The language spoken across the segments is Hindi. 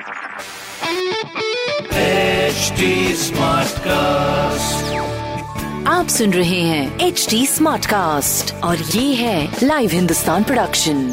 HD कास्ट आप सुन रहे हैं एच डी स्मार्ट कास्ट और ये है लाइव हिंदुस्तान प्रोडक्शन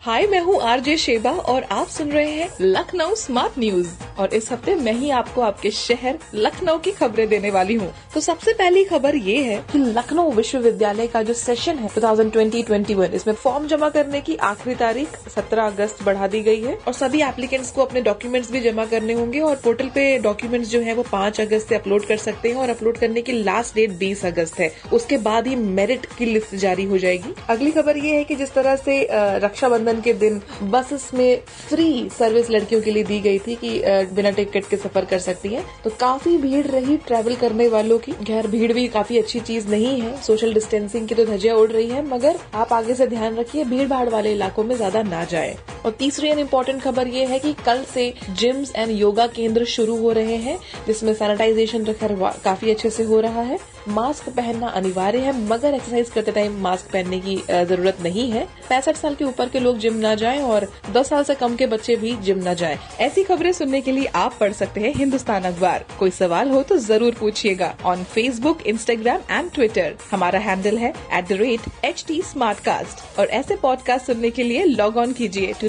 हाय मैं हूँ आरजे शेबा और आप सुन रहे हैं लखनऊ स्मार्ट न्यूज़ और इस हफ़्ते मैं ही आपको आपके शहर लखनऊ की खबरें देने वाली हूँ। तो सबसे पहली खबर ये है कि लखनऊ विश्वविद्यालय का जो सेशन है 2020-21 इसमें फॉर्म जमा करने की आखिरी तारीख 17 अगस्त बढ़ा दी गई है और सभी एप्लीकेंट्स को अपने डॉक्यूमेंट्स भी जमा करने होंगे और पोर्टल पे डॉक्यूमेंट्स जो है वो पाँच अगस्त से अपलोड कर सकते हैं और अपलोड करने की लास्ट डेट बीस अगस्त है। उसके बाद ही मेरिट की लिस्ट जारी हो जाएगी। अगली खबर ये है कि जिस तरह से रक्षाबंधन के दिन बसेस में फ्री सर्विस लड़कियों के लिए दी गई थी कि बिना टिकट के सफ़र कर सकती है। तो काफ़ी भीड़ रही ट्रेवल करने वालों की। खैर, भीड़ भी काफ़ी अच्छी चीज़ नहीं है। सोशल डिस्टेंसिंग की तो धजिया उड़ रही है, मगर आप आगे से ध्यान रखिए भीड़ भाड़ वाले इलाकों में ज़्यादा ना जाए। और तीसरी एंड इम्पोर्टेंट खबर ये है कि कल से जिम्स एंड योगा केंद्र शुरू हो रहे हैं, जिसमें सैनिटाइजेशन खैर काफ़ी अच्छे से हो रहा है। मास्क पहनना अनिवार्य है, मगर एक्सरसाइज करते टाइम मास्क पहनने की ज़रूरत नहीं है। पैंसठ साल के ऊपर के लोग जिम ना जाएँ और 10 साल से कम के बच्चे भी जिम ना जाएँ। ऐसी खबरें सुनने के लिए आप पढ़ सकते हैं हिंदुस्तान अखबार। कोई सवाल हो तो ज़रूर पूछिएगा on Facebook Instagram and Twitter हमारा हैंडल है एट और ऐसे पॉडकास्ट सुनने के लिए लॉग ऑन कीजिए टू